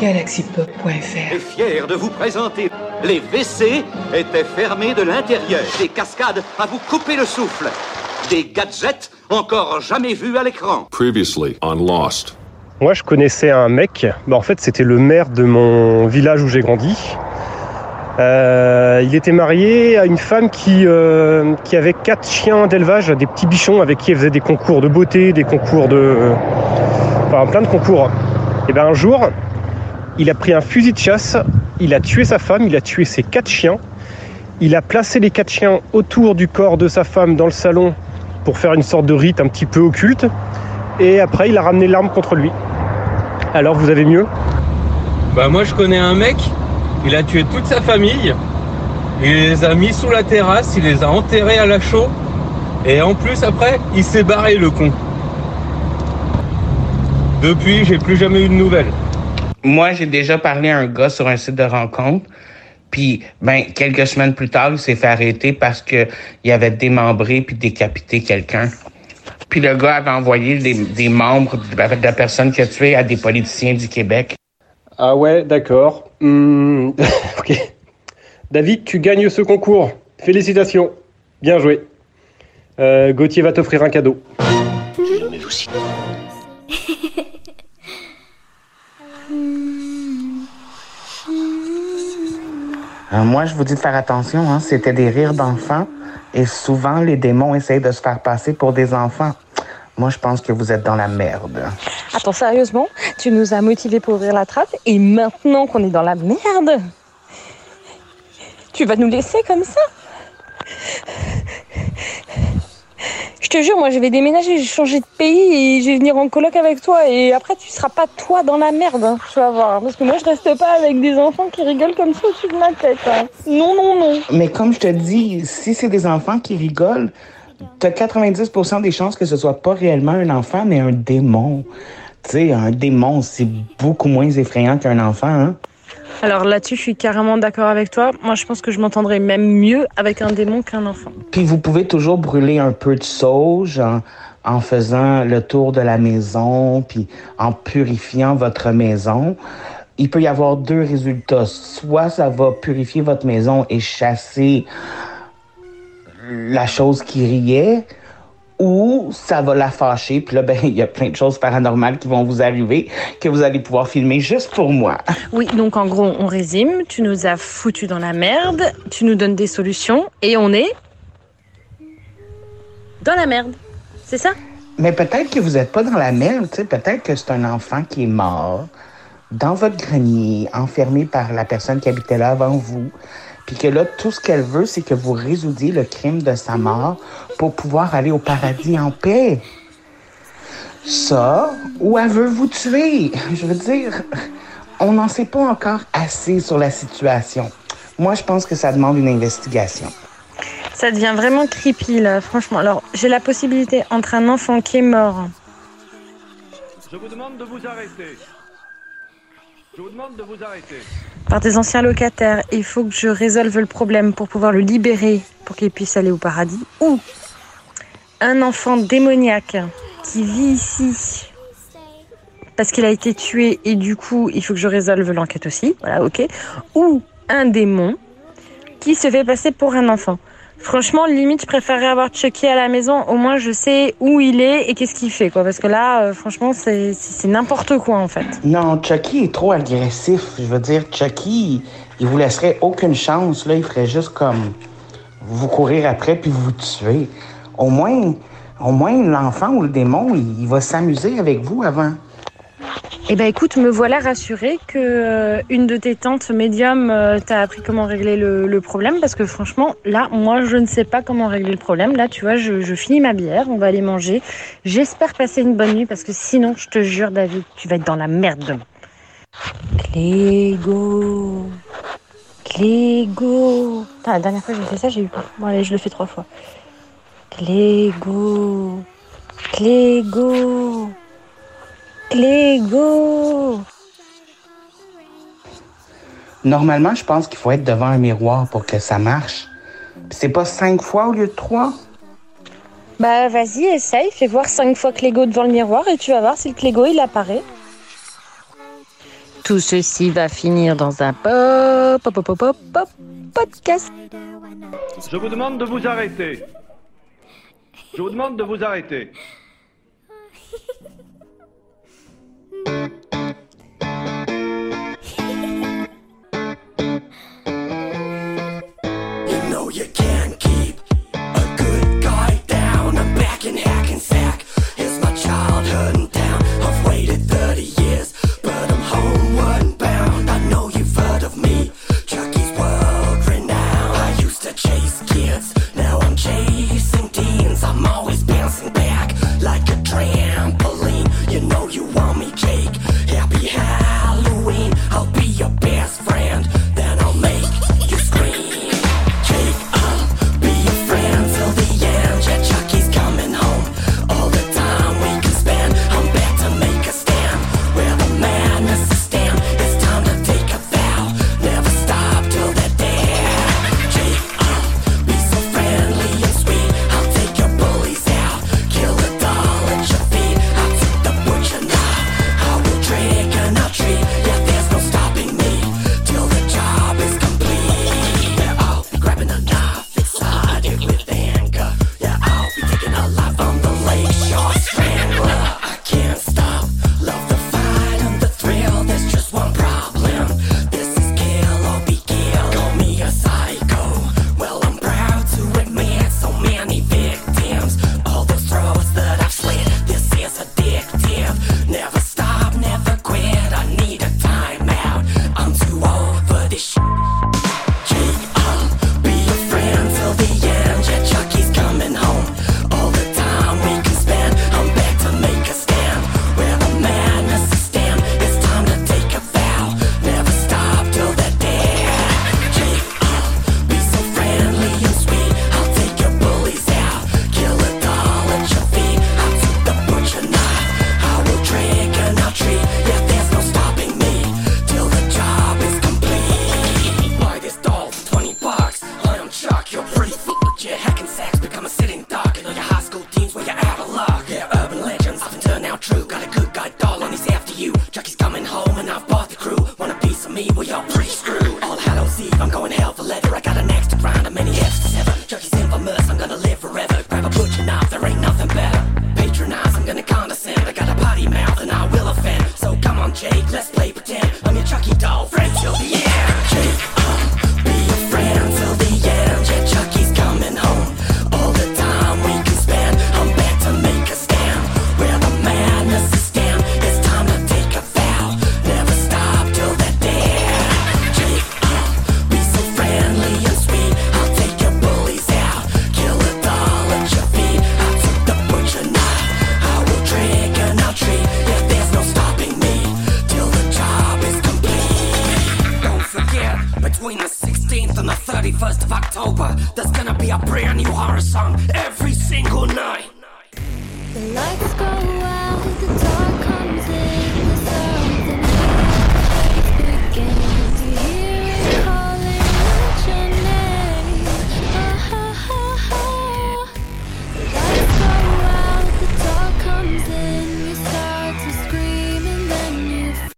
galaxypop.fr est fier de vous présenter les WC étaient fermés de l'intérieur. Des cascades à vous couper le souffle. Des gadgets encore jamais vus à l'écran. Previously on Lost. Moi, je connaissais un mec. Bah, en fait, c'était le maire de mon village où j'ai grandi. Euh, il était marié à une femme qui, euh, qui avait quatre chiens d'élevage, des petits bichons avec qui elle faisait des concours de beauté, des concours de. enfin, plein de concours. Et bien, un jour, il a pris un fusil de chasse, il a tué sa femme, il a tué ses quatre chiens. Il a placé les quatre chiens autour du corps de sa femme dans le salon pour faire une sorte de rite un petit peu occulte. Et après, il a ramené l'arme contre lui. Alors, vous avez mieux? Bah moi je connais un mec, il a tué toute sa famille, il les a mis sous la terrasse, il les a enterrés à la chaux, et en plus après, il s'est barré le con. Depuis, j'ai plus jamais eu de nouvelles. Moi, j'ai déjà parlé à un gars sur un site de rencontre. Puis, ben, quelques semaines plus tard, il s'est fait arrêter parce que il avait démembré puis décapité quelqu'un. Puis le gars avait envoyé des, des membres de la personne qu'il a tué à des politiciens du Québec. Ah ouais, d'accord. Ok. David, tu gagnes ce concours. Félicitations. Bien joué. Euh, Gauthier va t'offrir un cadeau. moi, je vous dis de faire attention, hein, c'était des rires d'enfants. Et souvent, les démons essayent de se faire passer pour des enfants. Moi, je pense que vous êtes dans la merde. Attends, sérieusement, tu nous as motivés pour ouvrir la trappe et maintenant qu'on est dans la merde, tu vas nous laisser comme ça? Te jure, moi je vais déménager, j'ai changé de pays et je vais venir en coloc avec toi et après tu seras pas toi dans la merde, hein, tu vas voir. Parce que moi je reste pas avec des enfants qui rigolent comme ça au-dessus de ma tête. hein. Non, non, non. Mais comme je te dis, si c'est des enfants qui rigolent, t'as 90% des chances que ce soit pas réellement un enfant, mais un démon. Tu sais, un démon, c'est beaucoup moins effrayant qu'un enfant, hein? Alors là-dessus, je suis carrément d'accord avec toi. Moi je pense que je m'entendrais même mieux avec un démon qu'un enfant. Puis vous pouvez toujours brûler un peu de sauge en, en faisant le tour de la maison, puis en purifiant votre maison. Il peut y avoir deux résultats. Soit ça va purifier votre maison et chasser la chose qui riait, ou ça va la fâcher, puis là, ben, il y a plein de choses paranormales qui vont vous arriver que vous allez pouvoir filmer juste pour moi. Oui, donc en gros, on résume. Tu nous as foutus dans la merde, tu nous donnes des solutions et on est dans la merde. C'est ça? Mais peut-être que vous n'êtes pas dans la merde, tu sais, peut-être que c'est un enfant qui est mort dans votre grenier, enfermé par la personne qui habitait là avant vous, puis que là, tout ce qu'elle veut, c'est que vous résoudiez le crime de sa mort pour pouvoir aller au paradis en paix. Ça, ou elle veut vous tuer. Je veux dire, on n'en sait pas encore assez sur la situation. Moi, je pense que ça demande une investigation. Ça devient vraiment creepy là, franchement. Alors, j'ai la possibilité entre un enfant qui est mort Je vous demande de vous arrêter. Je vous demande de vous arrêter. Par des anciens locataires, il faut que je résolve le problème pour pouvoir le libérer pour qu'il puisse aller au paradis. Ou un enfant démoniaque qui vit ici parce qu'il a été tué et du coup il faut que je résolve l'enquête aussi. Voilà, ok. Ou un démon qui se fait passer pour un enfant. Franchement, limite, je préférerais avoir Chucky à la maison. Au moins, je sais où il est et qu'est-ce qu'il fait, quoi. Parce que là, euh, franchement, c'est n'importe quoi, en fait. Non, Chucky est trop agressif. Je veux dire, Chucky, il vous laisserait aucune chance. Il ferait juste comme vous courir après puis vous tuer. Au moins, au moins l'enfant ou le démon, il va s'amuser avec vous avant. Eh ben écoute, me voilà rassurée que euh, une de tes tantes médium euh, t'a appris comment régler le, problème parce que franchement, là, moi, je ne sais pas comment régler le problème. Là, tu vois, je, finis ma bière, on va aller manger. J'espère passer une bonne nuit parce que sinon, je te jure, David, tu vas être dans la merde demain. Clégo, Clégo. La dernière fois que j'ai fait ça, j'ai eu peur. Bon allez, je le fais trois fois. Clégo, Clégo. Lego. Normalement, je pense qu'il faut être devant un miroir pour que ça marche. C'est pas cinq fois au lieu de trois? Bah vas-y, essaye, fais voir cinq fois Clégo devant le miroir et tu vas voir si le Clégo il apparaît. Tout ceci va finir dans un pop, pop, pop, pop, pop podcast. Je vous demande de vous arrêter. Je vous demande de vous arrêter. Yeah. October, there's gonna be a brand new horror song every single night. The lights go